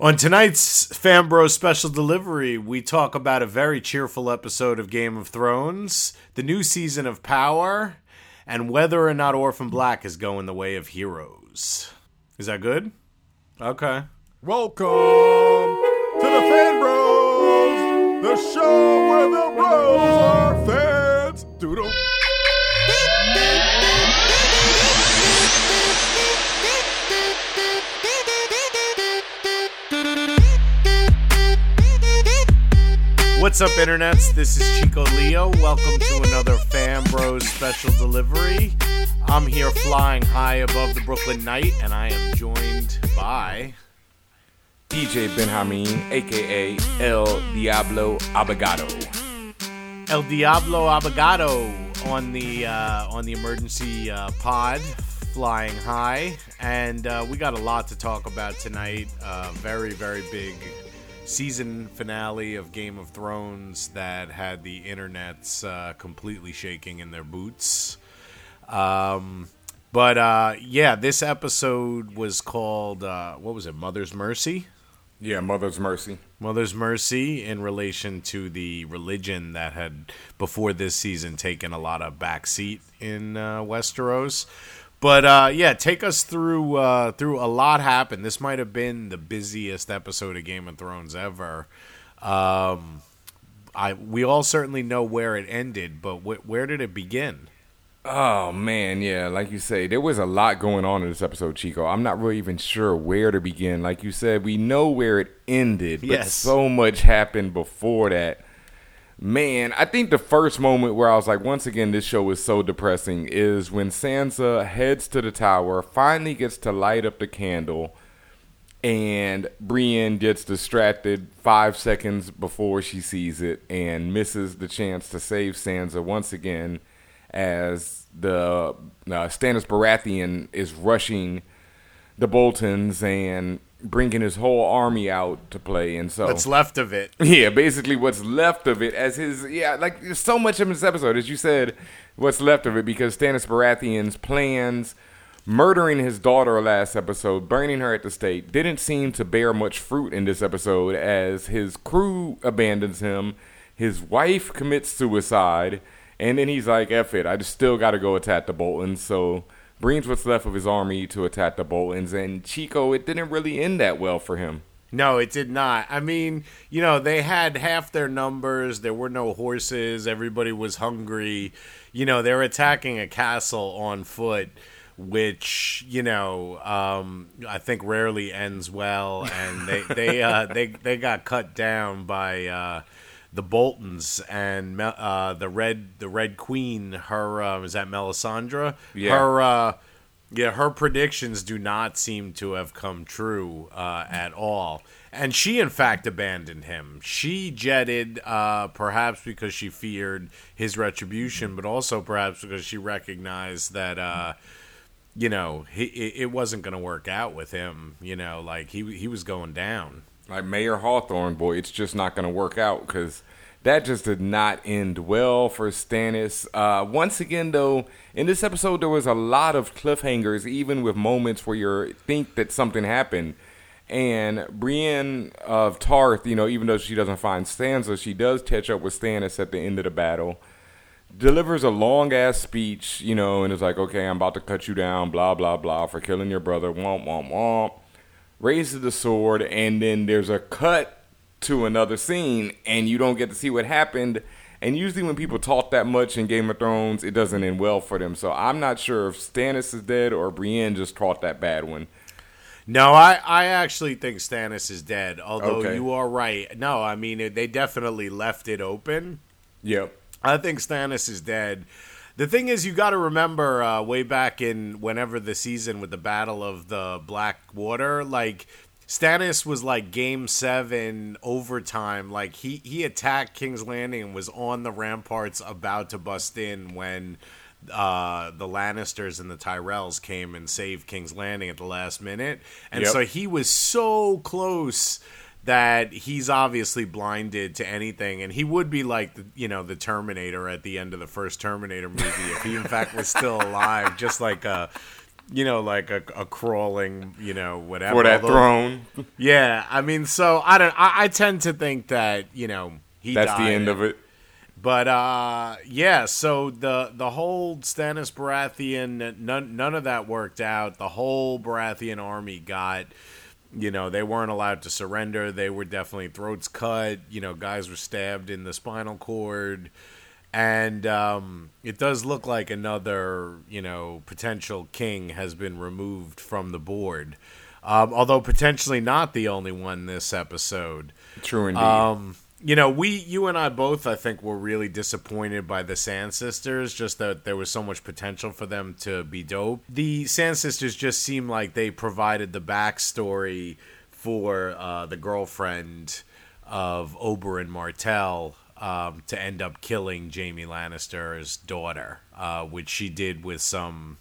On tonight's Fanbro special delivery, we talk about a very cheerful episode of Game of Thrones, the new season of Power, and whether or not Orphan Black is going the way of heroes. Is that good? Okay. Welcome What's up, internets? This is Chico Leo. Welcome to another Fan Bros special delivery. I'm here flying high above the Brooklyn Night, and I am joined by. DJ Benjamin, aka El Diablo Abogado. El Diablo Abogado on the uh, on the emergency uh, pod, flying high, and uh, we got a lot to talk about tonight. Uh, very very big season finale of Game of Thrones that had the internets uh, completely shaking in their boots. Um, but uh, yeah, this episode was called uh, what was it? Mother's Mercy. Yeah, Mother's Mercy. Mother's Mercy in relation to the religion that had before this season taken a lot of backseat in uh, Westeros. But uh, yeah, take us through uh, through a lot happened. This might have been the busiest episode of Game of Thrones ever. Um, I we all certainly know where it ended, but wh- where did it begin? Oh man, yeah, like you say, there was a lot going on in this episode, Chico. I'm not really even sure where to begin. Like you said, we know where it ended, but Yes. so much happened before that. Man, I think the first moment where I was like, once again, this show is so depressing is when Sansa heads to the tower, finally gets to light up the candle, and Brienne gets distracted five seconds before she sees it and misses the chance to save Sansa once again as the uh, Stannis Baratheon is rushing the Boltons and bringing his whole army out to play. And so What's left of it? yeah, basically what's left of it as his yeah, like there's so much of this episode, as you said, what's left of it because Stannis Baratheon's plans, murdering his daughter last episode, burning her at the stake, didn't seem to bear much fruit in this episode as his crew abandons him, his wife commits suicide, and then he's like, F it, I just still gotta go attack the Boltons, so brings what's left of his army to attack the Boltons, and Chico, it didn't really end that well for him. No, it did not. I mean, you know, they had half their numbers. There were no horses. Everybody was hungry. You know, they're attacking a castle on foot, which you know, um, I think rarely ends well. And they they uh, they they got cut down by. Uh, the Boltons and uh, the red the Red Queen. Her uh, is that Melisandre. Yeah. Her uh, yeah, her predictions do not seem to have come true uh, at all. And she, in fact, abandoned him. She jetted, uh, perhaps because she feared his retribution, but also perhaps because she recognized that, uh, you know, he, it it wasn't going to work out with him. You know, like he he was going down. Like Mayer Hawthorne, boy, it's just not going to work out because that just did not end well for Stannis. Uh, once again, though, in this episode, there was a lot of cliffhangers, even with moments where you think that something happened. And Brienne of Tarth, you know, even though she doesn't find Sansa, she does catch up with Stannis at the end of the battle. Delivers a long ass speech, you know, and is like, okay, I'm about to cut you down, blah, blah, blah, for killing your brother, womp, womp, womp raises the sword, and then there's a cut to another scene, and you don't get to see what happened. And usually, when people talk that much in Game of Thrones, it doesn't end well for them. So I'm not sure if Stannis is dead or Brienne just caught that bad one. No, I, I actually think Stannis is dead. Although Okay. you are right. No, I mean they definitely left it open. Yep. I think Stannis is dead. The thing is, you got to remember uh, way back in whenever the season with the Battle of the Black Water, like Stannis was like Game Seven overtime. Like he he attacked King's Landing and was on the ramparts about to bust in when uh, the Lannisters and the Tyrells came and saved King's Landing at the last minute, and Yep. so he was so close that he's obviously blinded to anything and he would be like the, you know the terminator at the end of the first terminator movie if he in fact was still alive just like a you know, like a, a crawling, you know, whatever. For that Although- throne. Yeah, I mean, so I don't. I, I tend to think that you know he. That's the end of it. But uh, yeah, so the the whole Stannis Baratheon, none none of that worked out. The whole Baratheon army got, you know, they weren't allowed to surrender. They were definitely throats cut. You know, guys were stabbed in the spinal cord, and um, it does look like another, you know, potential king has been removed from the board. Um, although potentially not the only one this episode. True indeed. Um, you know, we, you and I both, I think, were really disappointed by the Sand Sisters. Just that there was so much potential for them to be dope. The Sand Sisters just seemed like they provided the backstory for uh, the girlfriend of Oberyn Martell um, to end up killing Jaime Lannister's daughter, uh, which she did with some.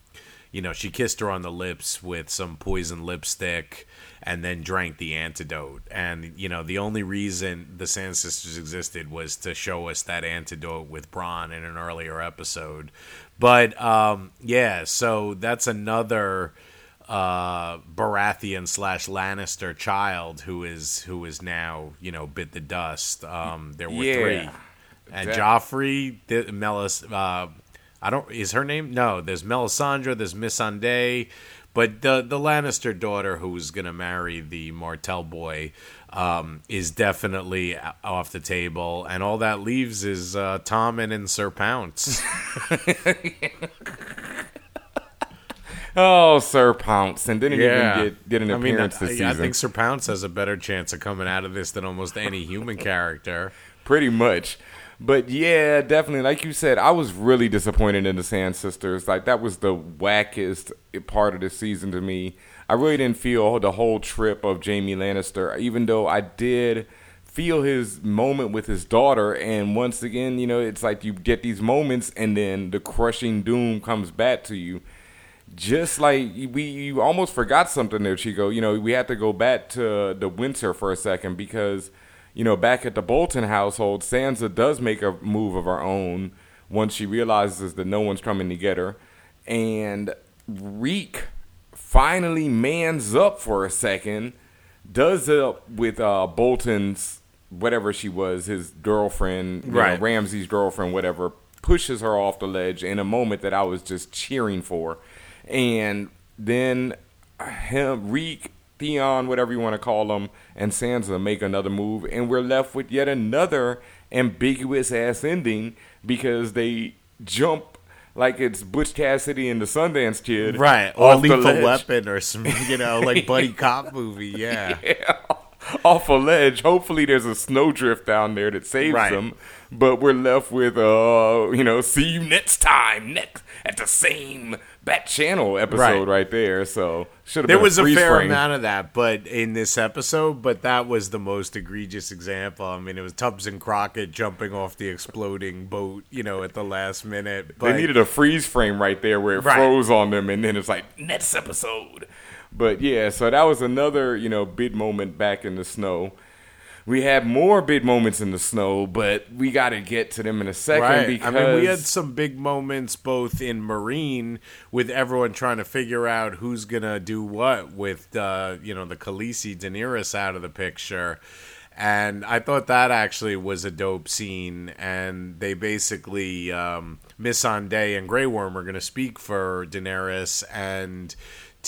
You know, she kissed her on the lips with some poison lipstick and then drank the antidote. And, you know, the only reason the Sand Sisters existed was to show us that antidote with Bronn in an earlier episode. But, um, yeah, so that's another uh, Baratheon slash Lannister child who is who is now, you know, bit the dust. Um, there were Yeah. three. And Joffrey, the, Melis, uh, I don't. Is her name? No. There's Melisandre. There's Missandei, but the the Lannister daughter who's gonna marry the Martell boy um, is definitely off the table, and all that leaves is uh, Tommen and Sir Pounce. oh, Sir Pounce. And didn't yeah, even get, get an I mean, appearance I, this season. I think Sir Pounce has a better chance of coming out of this than almost any human character. Pretty much. But yeah, definitely. Like you said, I was really disappointed in the Sand Sisters. Like that was the wackest part of the season to me. I really didn't feel the whole trip of Jaime Lannister, even though I did feel his moment with his daughter. And once again, you know, it's like you get these moments, and then the crushing doom comes back to you. Just like we, you almost forgot something there, Chico. You know, we had to go back to the winter for a second because you know, back at the Bolton household, Sansa does make a move of her own once she realizes that no one's coming to get her. And Reek finally mans up for a second, does up with uh, Bolton's, whatever she was, his girlfriend, know, Right. Ramsay's girlfriend, whatever, pushes her off the ledge in a moment that I was just cheering for. And then him, Reek, Theon, whatever you want to call them, and Sansa make another move, and we're left with yet another ambiguous ass ending because they jump like it's Butch Cassidy and the Sundance Kid, Right. Or Lethal. Weapon or some, you know, like buddy cop movie. Yeah. Yeah, off a ledge. Hopefully, there's a snowdrift down there that saves Right. them. But we're left with, uh, you know, see you next time, next at the same Bat Channel episode Right. right, there. So should have There was a freeze fair frame. amount of that, but in this episode, but that was the most egregious example. I mean, it was Tubbs and Crockett jumping off the exploding boat, you know, at the last minute. But they needed a freeze frame right there where it Right. froze on them, and then it's like next episode. But yeah, so that was another you know big moment back in the snow. We had more big moments in the snow, but we got to get to them in a second Right. because I mean, we had some big moments both in Meereen with everyone trying to figure out who's gonna do what with uh, you know the Khaleesi Daenerys out of the picture. And I thought that actually was a dope scene. And they basically, um, Missandei and Grey Worm are going to speak for Daenerys, and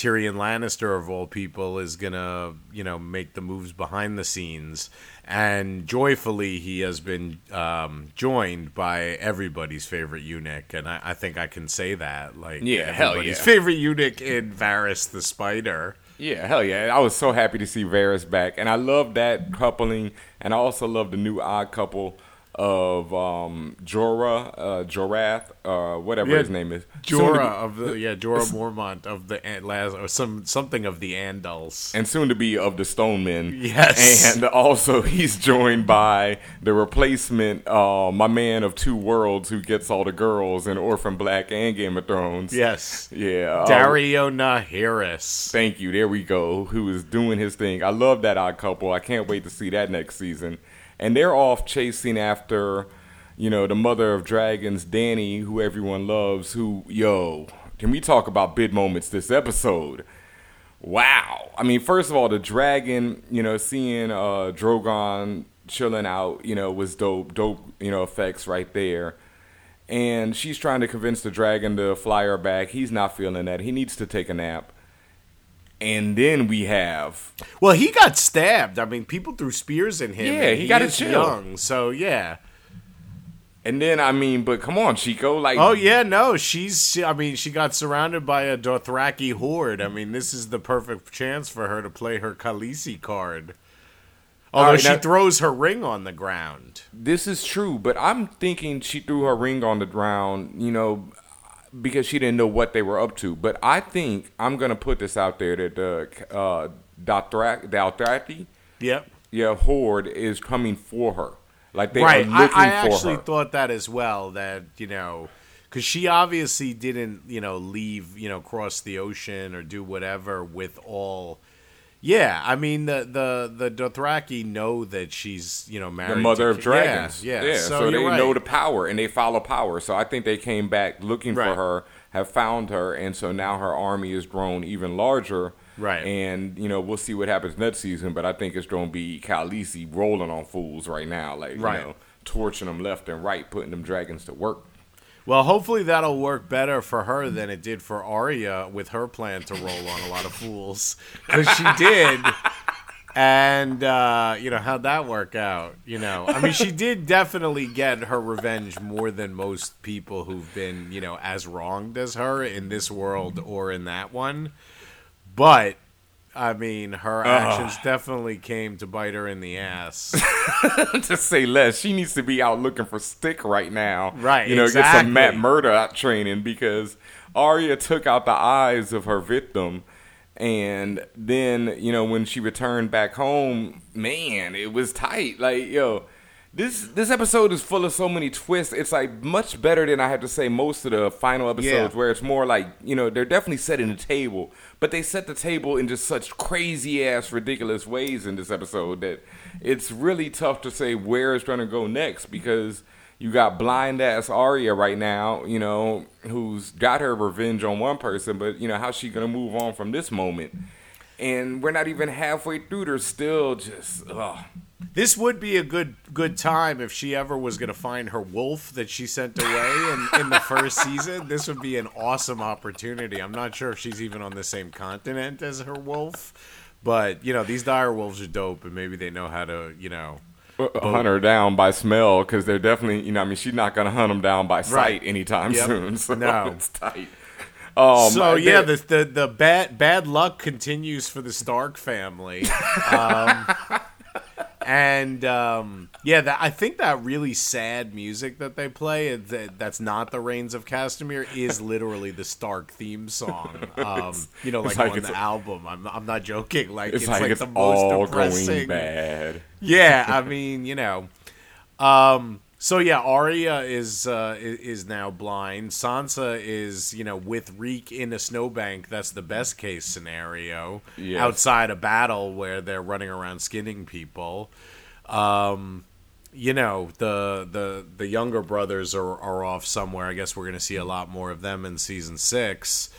Tyrion Lannister, of all people, is to, you know, make the moves behind the scenes. And joyfully, he has been um, joined by everybody's favorite eunuch. And I, I think I can say that. Like, Yeah, hell yeah. favorite eunuch in Varys the Spider. Yeah, hell yeah. I was so happy to see Varys back. And I love that coupling. And I also love the new odd couple of um, Jorah, uh, Jorath, uh, whatever Yeah, his name is. Jorah be- of the yeah Jorah Mormont of the last or some something of the Andals. and soon to be of the Stonemen. Yes. And also he's joined by the replacement, uh, my man of two worlds who gets all the girls in Orphan Black and Game of Thrones. Yes, Yeah. uh, Daario Naharis. Thank you. There we go. Who is doing his thing. I love that odd couple. I can't wait to see that next season. And they're off chasing after, you know, the mother of dragons, Dany, who everyone loves, who, yo, can we talk about bid moments this episode? Wow. I mean, first of all, the dragon, you know, seeing uh Drogon chilling out, you know, was dope, dope, you know, effects right there. And she's trying to convince the dragon to fly her back. He's not feeling that. He needs to take a nap. And then we have Well, he got stabbed. I mean, people threw spears in him. Yeah, and he gotta is young. So yeah. and then I mean, but come on, Chico, like Oh yeah, no, she's. she- I mean, she got surrounded by a Dothraki horde. I mean, this is the perfect chance for her to play her Khaleesi card. Although right, she now- throws her ring on the ground. this is true, but I'm thinking she threw her ring on the ground, you know, because she didn't know what they were up to. But I think I'm gonna put this out there that the uh, Dothraki, Yep. yeah, horde is coming for her. Like they right. are I, looking I for actually her. thought that as well. That you know, because she obviously didn't, you know, leave, you know, cross the ocean or do whatever with all. Yeah, I mean the the the Dothraki know that she's you know married. the mother of dragons. Yeah, yeah. So, so, they right. know the power and they follow power. So I think they came back looking Right. for her, have found her, and so now her army is grown even larger. Right. And you know we'll see what happens next season, but I think it's going to be Khaleesi rolling on fools right now, like Right. you know, torching them left and right, putting them dragons to work. Well, hopefully that'll work better for her than it did for Arya with her plan to roll on a lot of fools because she did. And uh, you know how'd that work out? You know, I mean, she did definitely get her revenge more than most people who've been, you know, as wronged as her in this world or in that one. But I mean, her actions definitely came to bite her in the ass. to say less, she needs to be out looking for stick right now. Right, You know, get some Matt Murdock training because Arya took out the eyes of her victim. And then, you know, when she returned back home, man, it was tight. Like, yo, this this episode is full of so many twists. It's like much better than I have to say most of the final episodes Yeah. where it's more like, you know, they're definitely setting the table, but they set the table in just such crazy ass ridiculous ways in this episode that it's really tough to say where it's going to go next because you got blind ass Arya right now, you know, who's got her revenge on one person, but you know, how's she going to move on from this moment? And we're not even halfway through. They're still just, ugh. This would be a good good time if she ever was going to find her wolf that she sent away in, in the first season. This would be an awesome opportunity. I'm not sure if she's even on the same continent as her wolf, but you know these dire wolves are dope, and maybe they know how to you know. hunt her down by smell because they're definitely, you know, I mean, she's not going to hunt them down by sight Right. anytime Yep. soon. So No. it's tight. Um, so yeah, the, the the bad bad luck continues for the Stark family. Um, and um, yeah, that, I think that really sad music that they play, uh, that, that's not the Rains of Castamere, is literally the Stark theme song. Um, you know, like, like on the album. I'm, I'm not joking. Like it's, it's, like, like, it's the most all depressing. going bad. Yeah, I mean, you know. Um, so yeah, Arya is uh, is now blind. Sansa is, you know, with Reek in a snowbank. That's the best case scenario. Yes. Outside a battle where they're running around skinning people. Um, you know, the the the younger brothers are are off somewhere. I guess we're going to see a lot more of them in season six.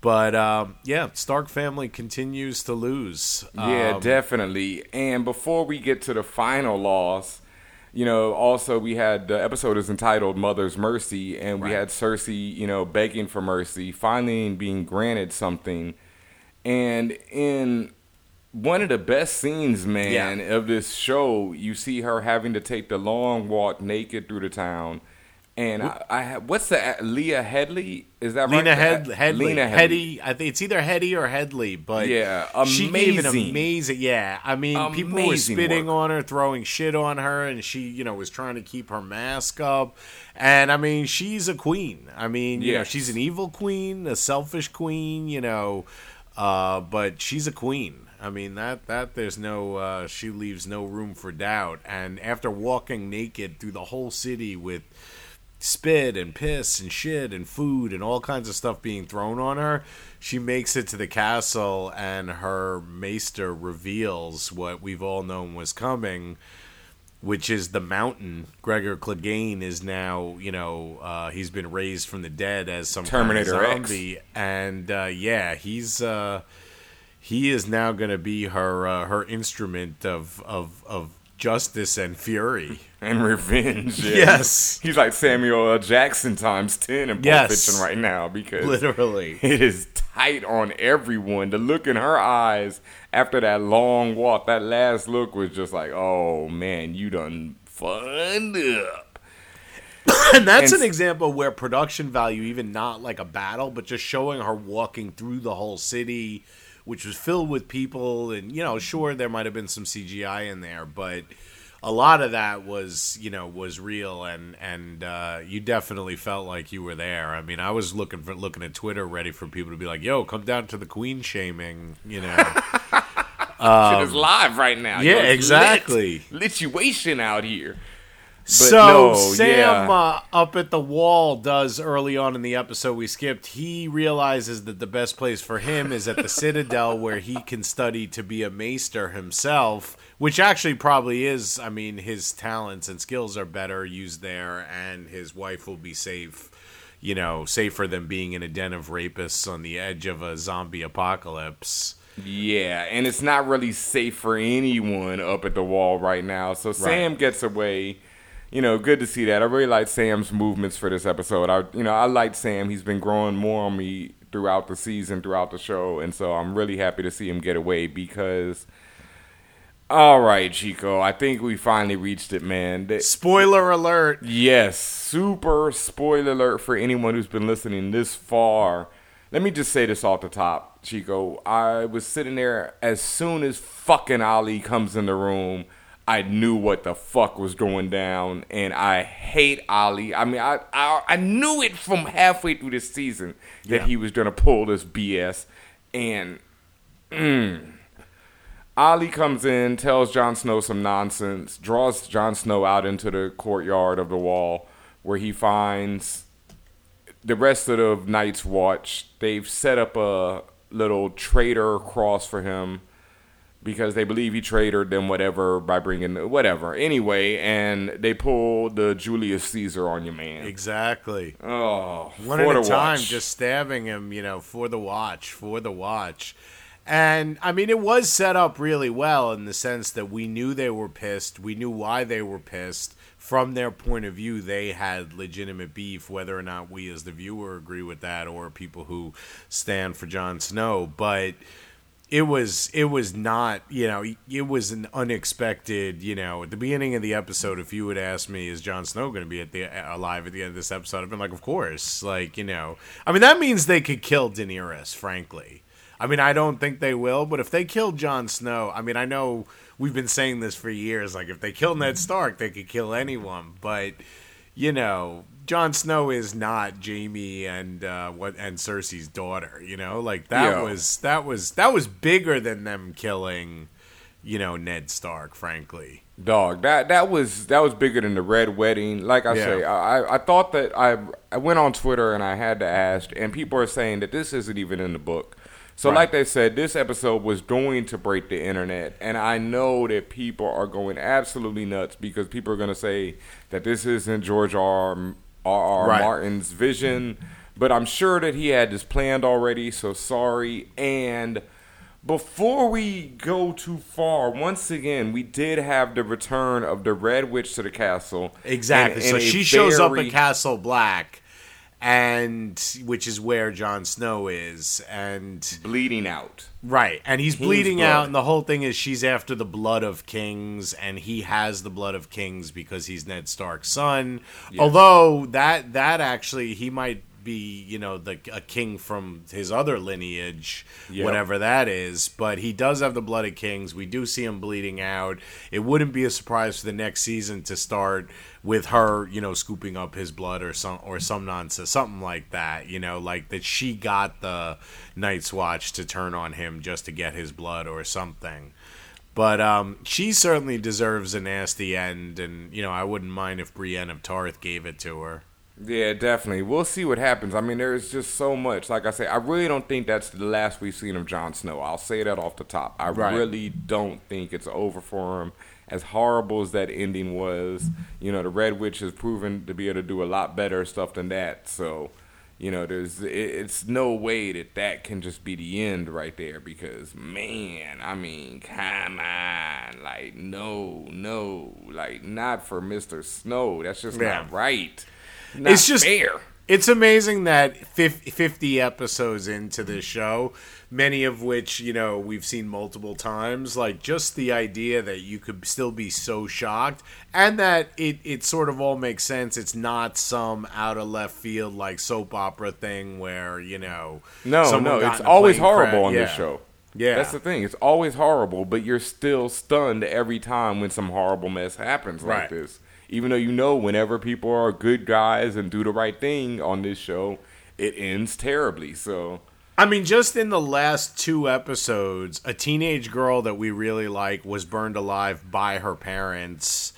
But um, yeah, Stark family continues to lose. Yeah, Um, definitely. And before we get to the final loss, you know, also we had the episode is entitled Mother's Mercy, and we Right. had Cersei, you know, begging for mercy, finally being granted something. And in one of the best scenes, man, Yeah. of this show, you see her having to take the long walk naked through the town. And I, I ha- what's the Leah Headley? Is that Lena right? Head, Headley. Lena Headley. I think it's either Heady or Headley, but Yeah, she gave an amazing. amazing. Yeah, I mean, people were spitting work. on her, throwing shit on her, and she, you know, was trying to keep her mask up. And I mean, she's a queen. I mean, you know, she's an evil queen, a selfish queen. You know, uh, but she's a queen. I mean that that there's no uh, she leaves no room for doubt. And after walking naked through the whole city with spit and piss and shit and food and all kinds of stuff being thrown on her. She makes it to the castle and her maester reveals what we've all known was coming. which is the Mountain. Gregor Clegane is now, you know, uh, he's been raised from the dead as some Terminator kind of X. zombie, and uh, yeah, he's uh, he is now going to be her uh, her instrument of of of justice and fury. and revenge. yeah. Yes. he's like Samuel L. Jackson times ten in Pulp Yes. Fiction right now because Literally. it is tight on everyone. The look in her eyes after that long walk, that last look was just like, oh man, you done fun up. and that's And- an example where production value, even not like a battle, but just showing her walking through the whole city, which was filled with people, and you know, sure there might have been some CGI in there, but a lot of that was, you know, was real, and and uh, you definitely felt like you were there. I mean, I was looking for looking at Twitter, ready for people to be like, "Yo, come down to the Queen shaming," you know. Shit is live right now. Um, yeah, Yo, exactly. Lit, lituation out here. So no, Sam yeah. uh, up at the wall does early on in the episode we skipped. He realizes that the best place for him is at the Citadel, where he can study to be a maester himself. Which actually probably is. I mean, his talents and skills are better used there, and his wife will be safe. You know, safer than being in a den of rapists on the edge of a zombie apocalypse. Yeah, and it's not really safe for anyone up at the wall right now. So Sam gets away. You know, good to see that. I really like Sam's movements for this episode. I, you know, I like Sam. He's been growing more on me throughout the season, throughout the show, and so I'm really happy to see him get away because. All right, Chico. I think we finally reached it, man. Spoiler alert! Yes, super spoiler alert for anyone who's been listening this far. Let me just say this off the top, Chico. I was sitting there as soon as fucking Olly comes in the room. I knew what the fuck was going down, and I hate Olly. I mean, I I, I knew it from halfway through the season that Yeah. he was gonna pull this BS, and mm, Olly comes in, tells Jon Snow some nonsense, draws Jon Snow out into the courtyard of the wall where he finds the rest of the Night's Watch. They've set up a little traitor cross for him because they believe he traitored them, whatever, by bringing whatever. Anyway, and they pull the Julius Caesar on you, man. Exactly. Oh, one for at a time, watch. just stabbing him, you know, for the watch, for the watch. And I mean, it was set up really well in the sense that we knew they were pissed. We knew why they were pissed. From their point of view, they had legitimate beef, whether or not we as the viewer agree with that or people who stand for Jon Snow. But it was it was not you know it was an unexpected you know at the beginning of the episode if you would ask me is Jon Snow going to be at the alive at the end of this episode? I've been like of course. Like you know I mean that means they could kill Daenerys frankly. I mean I don't think they will but if they kill Jon Snow I mean I know we've been saying this for years like if they kill Ned Stark they could kill anyone but you know, Jon Snow is not Jaime and uh, what and Cersei's daughter. You know, like that Yeah. was that was that was bigger than them killing, you know, Ned Stark. Frankly, Dog, that that was that was bigger than the red wedding. Like I Yeah. say, I I- I thought that I I went on Twitter and I had to ask, and people are saying that this isn't even in the book. So, Right. like they said, this episode was going to break the internet, and I know that people are going absolutely nuts because people are going to say that this isn't George R. R. R. Right. Martin's vision. But I'm sure that he had this planned already. So sorry. And before we go too far, once again, we did have the return of the Red Witch to the castle. exactly. And- so and a she shows up at Castle Black, and which is where Jon Snow is, and bleeding out. Right, and he's King's bleeding blood. out, and the whole thing is she's after the blood of kings, and he has the blood of kings because he's Ned Stark's son. Although that that actually he might be, you know, the a king from his other lineage, Yep. whatever that is. But he does have the blood of kings. We do see him bleeding out. It wouldn't be a surprise for the next season to start with her, you know, scooping up his blood or some or some nonsense, something like that. You know, like that she got the Night's Watch to turn on him just to get his blood or something. But um, she certainly deserves a nasty end, and you know I wouldn't mind if Brienne of Tarth gave it to her. Yeah, definitely. We'll see what happens. I mean, there's just so much. Like I say, I really don't think that's the last we've seen of Jon Snow. I'll say that off the top. I Right. really don't think it's over for him. As horrible as that ending was, you know, the Red Witch has proven to be able to do a lot better stuff than that. So, you know, there's it, it's no way that that can just be the end right there because man, I mean, come on, like no, no, like not for Mister Snow. That's just Yeah. not right. Not It's just- fair. It's amazing that 50 episodes into this show, many of which, you know, we've seen multiple times, like just the idea that you could still be so shocked and that it, it sort of all makes sense. It's not some out of left field, like soap opera thing where, you know, No, no, it's always plane crash. horrible on this show. Yeah. That's the thing. It's always horrible, but you're still stunned every time when some horrible mess happens like Right. this. Even though you know whenever people are good guys and do the right thing on this show, it ends terribly. So, I mean, just in the last two episodes, a teenage girl that we really like was burned alive by her parents.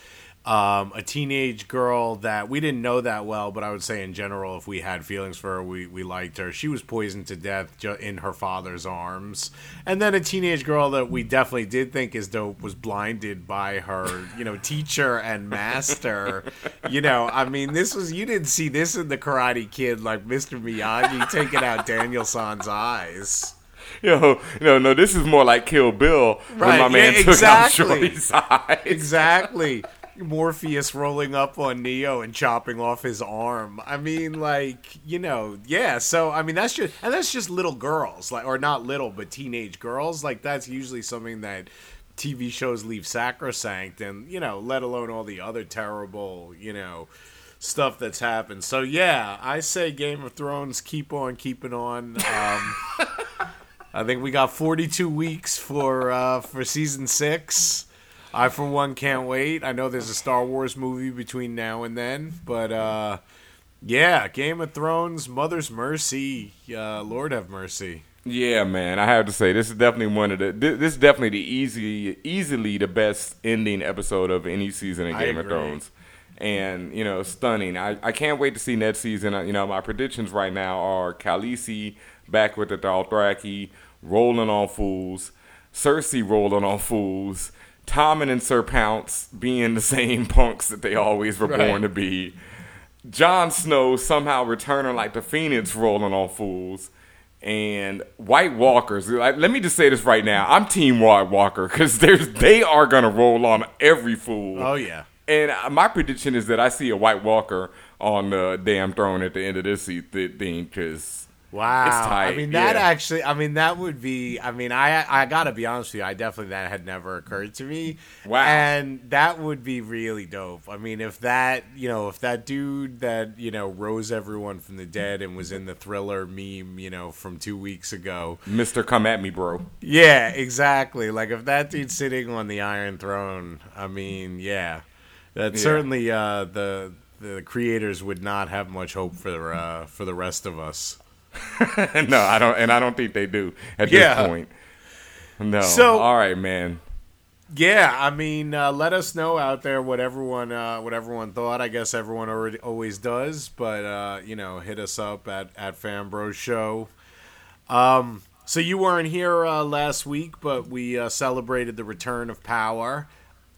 Um, a teenage girl that we didn't know that well, but I would say in general, if we had feelings for her, we, we liked her. She was poisoned to death in her father's arms. And then a teenage girl that we definitely did think is dope was blinded by her, you know, teacher and master. you know, I mean, this was, you didn't see this in the Karate Kid, like Mr. Miyagi taking out Daniel San's eyes. yo, no, no, this is more like Kill Bill Right, when my man yeah, took out Shorty's eyes. Exactly. Morpheus rolling up on Neo and chopping off his arm. I mean, like, you know, yeah. So, I mean, that's just, and that's just little girls, like, or not little, but teenage girls. Like, that's usually something that TV shows leave sacrosanct, and, you know, let alone all the other terrible, you know, stuff that's happened. So, yeah, I say Game of Thrones, keep on keeping on. Um, I think we got 42 weeks for uh, for season six. I, for one, can't wait. I know there's a Star Wars movie between now and then, but uh, yeah, Game of Thrones, Mother's Mercy, uh, Lord have mercy. Yeah, man, I have to say this is definitely one of the this is definitely the easy easily the best ending episode of any season in Game of. Thrones. And you know, stunning. I, I can't wait to see next season. Uh, You know, my predictions right now are Khaleesi back with the Dothraki, rolling on fools, Cersei rolling on fools, Tommen and Sir Pounce being the same punks that they always were Right. born to be. Jon Snow somehow returning like the Phoenix rolling on fools. And White Walkers. Like, let me just say this right now. I'm Team White Walker because they are gonna roll on every fool. Oh yeah, And uh, my prediction is that I see a White Walker on the damn throne at the end of this thing because wow. I mean, that yeah. actually, I mean, that would be. I mean, I I gotta be honest with you. I definitely that had never occurred to me. Wow. and that would be really dope. I mean, if that you know, if that dude that you know rose everyone from the dead and was in the thriller meme, you know, from two weeks ago. Mr. Come at me, bro. Yeah, exactly. Like if that dude's sitting on the Iron Throne, I mean, yeah, that Yeah. certainly uh, the the creators would not have much hope for uh, for the rest of us. no, I don't, and I don't think they do at Yeah. this point. No. So- all right, man. Yeah, I mean, uh, let us know out there what everyone uh, what everyone thought. I guess everyone already always does, but uh, you know, hit us up at at Fanbros Show. Um, so you weren't here uh, last week, but we uh, celebrated the return of Power.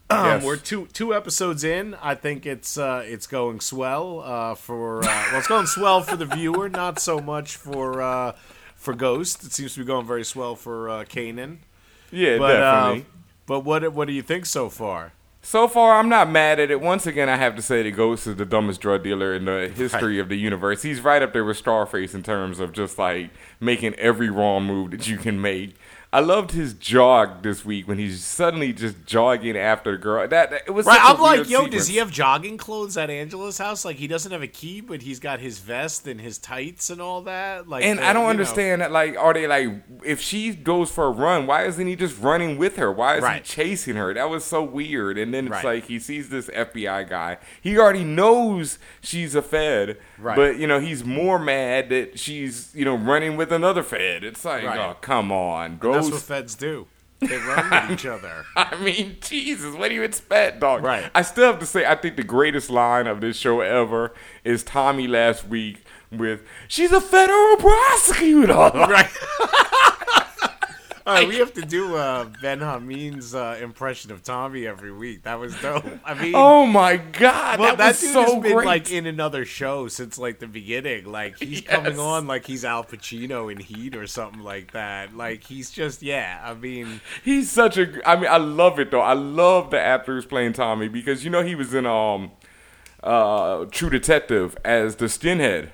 Um, Yes. We're two two episodes in. I think it's uh, it's going swell uh, for uh, well, it's going swell for the viewer, not so much for uh, for Ghost. It seems to be going very swell for uh, Kanan. Yeah, But uh, definitely. but what what do you think so far? So far, I'm not mad at it. Once again, I have to say that Ghost is the dumbest drug dealer in the history of the universe. He's right up there with Scarface in terms of just like making every wrong move that you can make. I loved his jog this week when he's suddenly just jogging after the girl. That, that- it was Right, I'm like, yo, does he have jogging clothes at Angela's house? Like, he doesn't have a key, but he's got his vest and his tights and all that. Like, And the- I don't you know- understand that. Like, are they like, if she goes for a run, why isn't he just running with her? Why is Right. he chasing her? That was so weird. And then it's Right. like he sees this FBI guy. He already knows she's a Fed, Right. but you know he's more mad that she's you know running with another Fed. It's like, oh come on, That's what feds do. They run with each other. I mean, Jesus, what do you expect, dog? Right. I still have to say, I think the greatest line of this show ever is Tommy last week with, "She's a federal prosecutor." Right. All right, we have to do uh, Ben Hameen's uh, impression of Tommy every week. That was dope. I mean, Oh my God, well, that, that, was dude so has been great. like in another show since like the beginning. Like he's Yes. coming on like he's Al Pacino in Heat or something like that. Like he's just yeah. I mean, He's such a. I mean, I love it though. I love the actor who's playing Tommy because you know he was in um, uh, True Detective as the skinhead.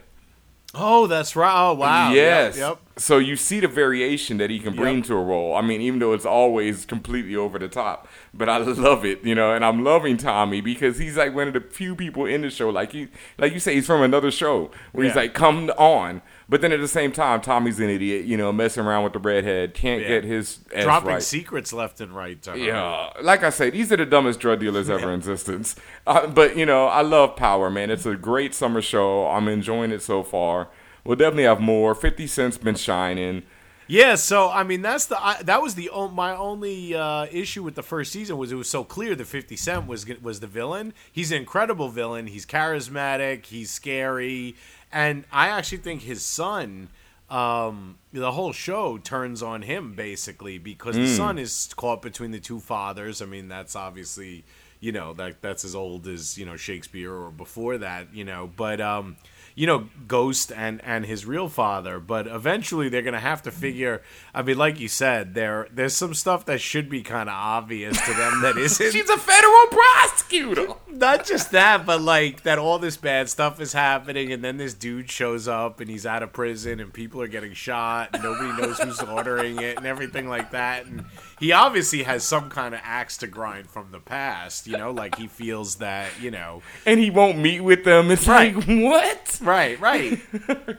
Oh, that's right. Oh wow. Yes. Yep. So you see the variation that he can bring Yep. to a role. I mean, even though it's always completely over the top, but I love it, you know. And I'm loving Tommy because he's like one of the few people in the show. Like you, like you say, he's from another show where he's like, "Come on." But then at the same time, Tommy's an idiot, you know, messing around with the redhead, can't Yeah. get his Dropping right. secrets left and right. Yeah, like I say, these are the dumbest drug dealers ever in existence. Uh, but you know, I love Power, man. It's a great summer show. I'm enjoying it so far. We'll definitely have more. Fifty Cent's been shining. Yeah, so I mean that's the I, that was the my only uh, issue with the first season was it was so clear that Fifty Cent was was the villain. He's an incredible villain. He's charismatic. He's scary, and I actually think his son. Um, the whole show turns on him basically because the son is caught between the two fathers. I mean, that's obviously you know that that's as old as you know Shakespeare or before that. You know, but um, you know Ghost and and his real father. But eventually they're gonna have to figure. I mean, like you said, there there's some stuff that should be kind of obvious to them that isn't. She's a federal prosecutor. Not just that, but like that all this bad stuff is happening, and then this dude shows up and he's out of prison, and people are getting shot, and nobody knows who's ordering it, and everything like that. And he obviously has some kind of axe to grind from the past, you know, like he feels that, you know, And he won't meet with them. It's Right. like what? Right, right.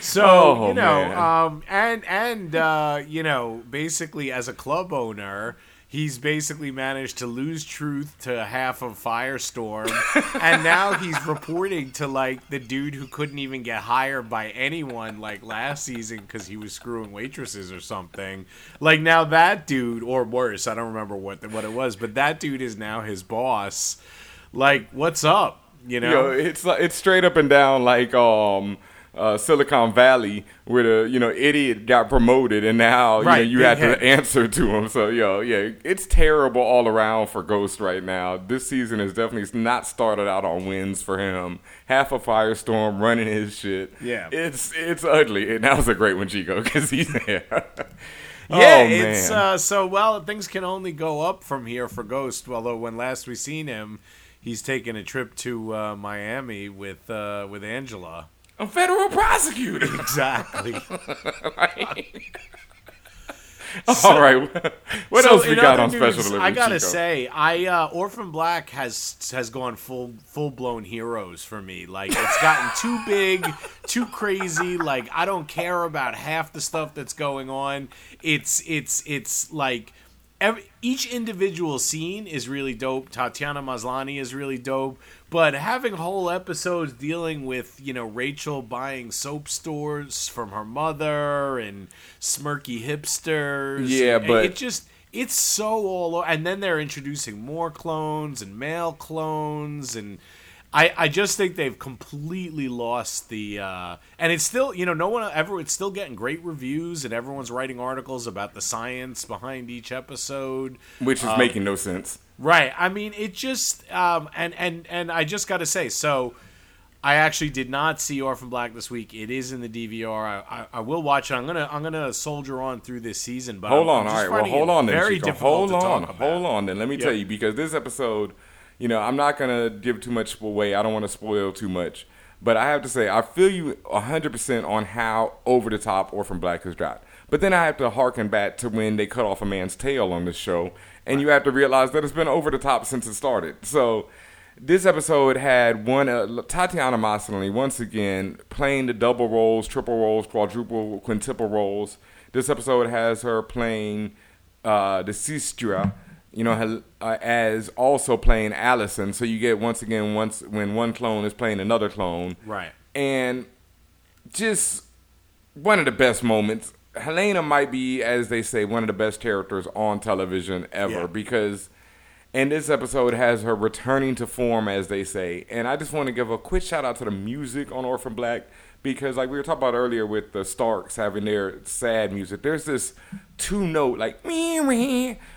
So Oh, you know, um, and and uh, you know, basically as a club owner, he's basically managed to lose truth to half of Firestorm, and now he's reporting to like the dude who couldn't even get hired by anyone like last season because he was screwing waitresses or something. Like now that dude, or worse, I don't remember what what it was, but that dude is now his boss. Like, what's up? You know, Yo, it's like it's straight up and down like um uh, Silicon Valley, where the you know idiot got promoted, and now you know Right, you have to answer to him. So yo, yeah, it's terrible all around for Ghost right now. This season has definitely not started out on wins for him. Half a firestorm running his shit. Yeah. it's it's ugly, and that was a great one, Chico, because he's there. Yeah, oh, it's uh, so well. Things can only go up from here for Ghost. Although when last we seen him, he's taking a trip to uh, Miami with uh, with Angela. a federal prosecutor. Exactly. all right, what So, else we got other on special delivery? I gotta Chico? say, I uh, Orphan Black has has gone full full blown heroes for me. Like it's gotten too big, too crazy. Like I don't care about half the stuff that's going on. It's it's it's like. Every, each individual scene is really dope. Tatiana Maslany is really dope, but having whole episodes dealing with you know Rachel buying soap stores from her mother and smirky hipsters, Yeah, but- it just it's so all and then they're introducing more clones and male clones and I, I just think they've completely lost the uh, and it's still you know no one ever it's still getting great reviews and everyone's writing articles about the science behind each episode which is making no sense. right I mean it just um, and and and I just got to say so I actually did not see Orphan Black this week it is in the DVR I, I, I will watch it I'm gonna I'm gonna soldier on through this season but Hold I'm, on, I'm all right. Well, hold on then, very Chico. difficult Hold on, hold on. Then let me Yep. tell you because this episode, you know, I'm not gonna give too much away. I don't want to spoil too much, but I have to say I feel you 100 percent on how over the top Orphan Black is dropped. But then I have to harken back to when they cut off a man's tail on this show, and you have to realize that it's been over the top since it started. So. This episode had one uh, Tatiana Maslany once again playing the double roles, triple roles, quadruple, quintuple roles. This episode has her playing uh, the sister, you know, uh, as also playing Alison. So you get once again once when one clone is playing another clone, Right. and just one of the best moments Helena might be, as they say, one of the best characters on television ever Yeah. because. And this episode has her returning to form, as they say. And I just want to give a quick shout out to the music on Orphan Black because, like we were talking about earlier with the Starks having their sad music, there's this two note, like,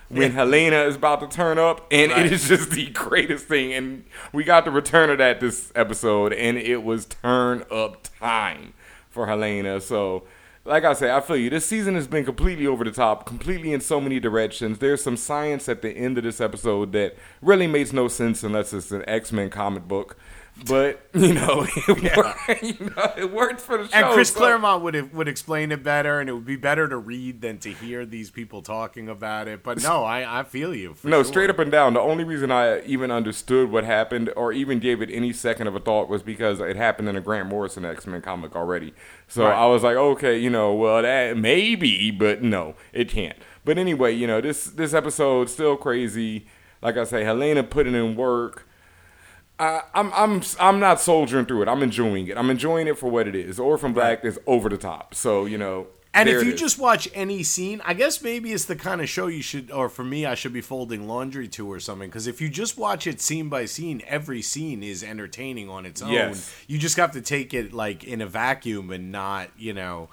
When Helena is about to turn up. And Right. it is just the greatest thing. And we got the return of that this episode, and it was turn up time for Helena. So, like I say, I feel you. This season has been completely over the top, completely in so many directions. There's some science at the end of this episode that really makes no sense unless it's an X Men comic book. But you know, it, works, you know, it works for the show. And Chris so- Claremont would would explain it better, and it would be better to read than to hear these people talking about it. But no, I, I feel you. for No, sure. straight up and down. The only reason I even understood what happened or even gave it any second of a thought was because it happened in a Grant Morrison X Men comic already. So Right. I was like, okay, you know, well that maybe, but no, it can't. But anyway, you know, this this episode still crazy. Like I say, Helena putting in work. I, I'm I'm I'm not soldiering through it. I'm enjoying it. I'm enjoying it for what it is. Orphan Black is over the top. So you know, And if you just watch any scene, I guess maybe it's the kind of show you should, or for me, I should be folding laundry to or something. Because if you just watch it scene by scene, every scene is entertaining on its own. Yes. You just have to take it like in a vacuum and not, you know,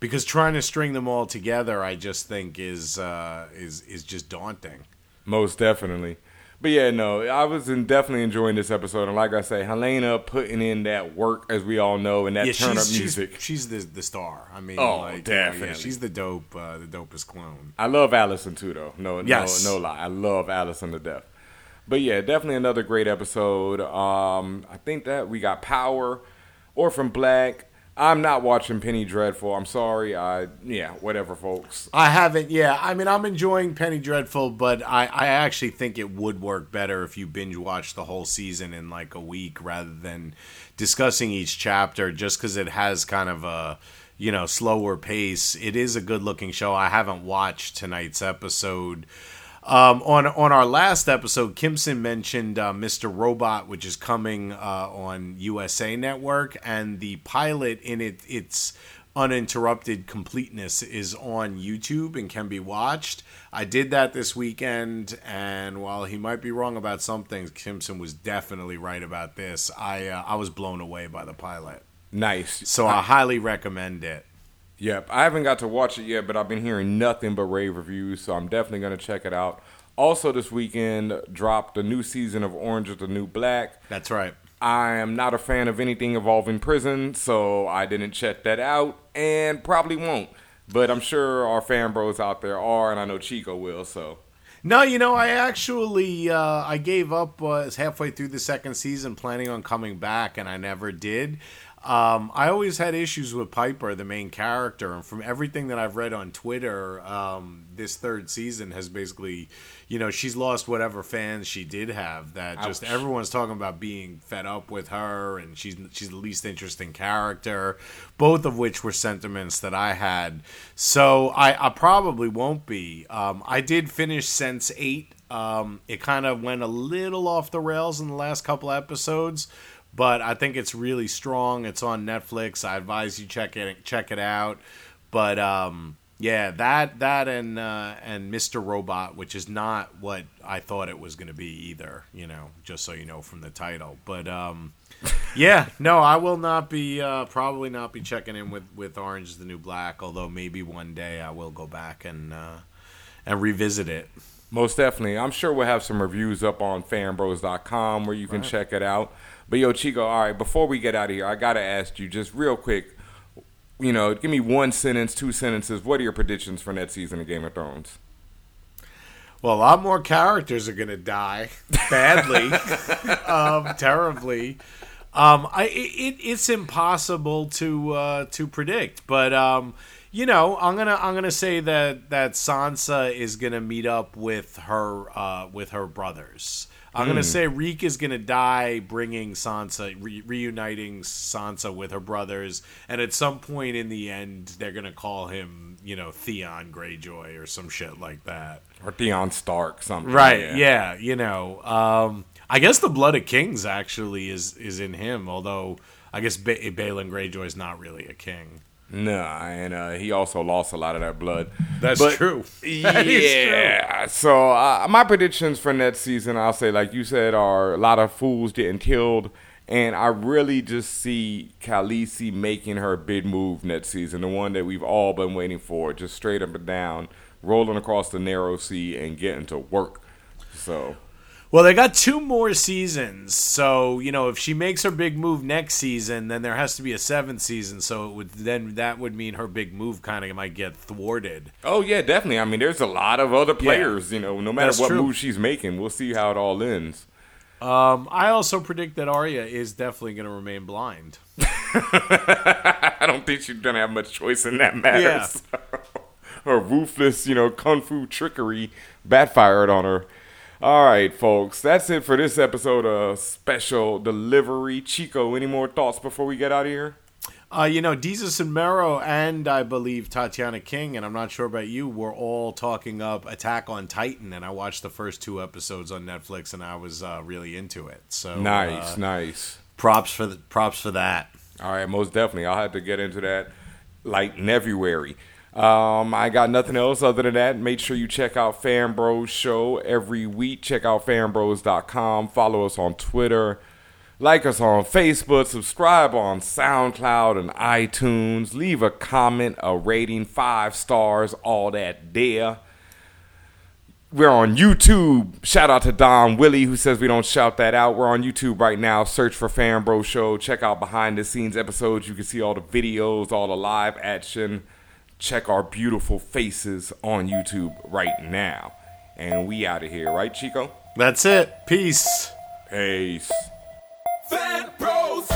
because trying to string them all together, I just think is uh, is is just daunting. Most definitely. But yeah, no, I was in definitely enjoying this episode, and like I say, Helena putting in that work, as we all know, and that Yeah, turn up music. she's she's the the star. I mean, Oh, like, you know, yeah, definitely. she's the dope, uh, the dopest clone. I love Alison too, though. No, Yes. no, no lie. I love Alison to death. But yeah, definitely another great episode. Um, I think that we got Power, Orphan Black. I'm not watching Penny Dreadful. I'm sorry. I yeah, whatever, folks. I haven't. Yeah, I mean, I'm enjoying Penny Dreadful, but I, I actually think it would work better if you binge watch the whole season in like a week rather than discussing each chapter. Just because it has kind of a you know slower pace. It is a good looking show. I haven't watched tonight's episode. Um, on on our last episode, Kimson mentioned uh, Mr. Robot, which is coming uh, on USA Network, and the pilot in it its uninterrupted completeness is on YouTube and can be watched. I did that this weekend, and while he might be wrong about some things, Kimson was definitely right about this. I uh, I was blown away by the pilot, Nice. so I highly recommend it. Yep, I haven't got to watch it yet, but I've been hearing nothing but rave reviews, so I'm definitely going to check it out. Also, this weekend dropped the new season of Orange is the New Black. That's right. I am not a fan of anything involving prison, so I didn't check that out and probably won't. But I'm sure our fan bros out there are, and I know Chico will, so. No, you know, I actually uh, I gave up uh, halfway through the second season, planning on coming back, and I never did. Um, I always had issues with Piper, the main character, and from everything that I've read on Twitter, um, this third season has basically, you know, she's lost whatever fans she did have. That just everyone's talking about being fed up with her, and she's she's the least interesting character. Both of which were sentiments that I had. So I, I probably won't be. Um, I did finish Sense8. Um, it kind of went a little off the rails in the last couple episodes, but I think it's really strong. It's on Netflix. I advise you check it check it out. But um, yeah, that that and uh, and Mr. Robot, which is not what I thought it was going to be either. You know, just so you know from the title. But um, yeah, no, I will not be uh, probably not be checking in with with Orange is the New Black. Although maybe one day I will go back and uh, and revisit it. Most definitely. I'm sure we'll have some reviews up on fanbros.com where you can check it out. But yo, Chico, all right, before we get out of here, I got to ask you just real quick, you know, give me one sentence, two sentences. What are your predictions for next season of Game of Thrones? Well, a lot more characters are going to die badly, um, terribly. Um, I it, it's impossible to uh, to predict, but um, you know, I'm gonna I'm gonna say that that Sansa is gonna meet up with her uh, with her brothers. I'm gonna say Reek is gonna die, bringing Sansa re- reuniting Sansa with her brothers, and at some point in the end, they're gonna call him, you know, Theon Greyjoy or some shit like that. Or Theon Stark, something. Right. Yeah. you know, um, I guess the blood of kings actually is is in him. Although I guess ba- Balon Greyjoy is not really a king. Nah, and uh, he also lost a lot of that blood. That's But- true. That yeah. So uh, my predictions for next season, I'll say, like you said, are a lot of fools getting killed, and I really just see Khaleesi making her big move next season, the one that we've all been waiting for, just straight up and down, rolling across the narrow sea and getting to work. So Well, they got two more seasons, so you know if she makes her big move next season, then there has to be a seventh season. So it would then that would mean her big move kind of might get thwarted. Oh yeah, definitely. I mean, there's a lot of other players. You know, no matter That's what true. move she's making, we'll see how it all ends. Um, I also predict that Arya is definitely going to remain blind. I don't think she's gonna have much choice in that matter. Yeah, her ruthless, you know, kung fu trickery backfired on her. All right, folks, that's it for this episode of Special Delivery. Chico, any more thoughts before we get out of here? Uh, you know, Jesus and Mero and I believe Tatiana King, and I'm not sure about you, were all talking up Attack on Titan, and I watched the first two episodes on Netflix, and I was uh, really into it. So Nice, uh, nice. props for the, props for that. All right, most definitely. I'll have to get into that like in February. Um, I got nothing else other than that. Make sure you check out Fan Bros Show every week. Check out fanbros.com. Follow us on Twitter. Like us on Facebook. Subscribe on SoundCloud and iTunes. Leave a comment, a rating, five stars, all that there. We're on YouTube. Shout out to Don Willie who says we don't shout that out. We're on YouTube right now. Search for Fan Bro Show. Check out behind the scenes episodes. You can see all the videos, all the live action check our beautiful faces on YouTube right now. And we out of here, right, Chico? That's it. Peace. Peace. Fan Bros.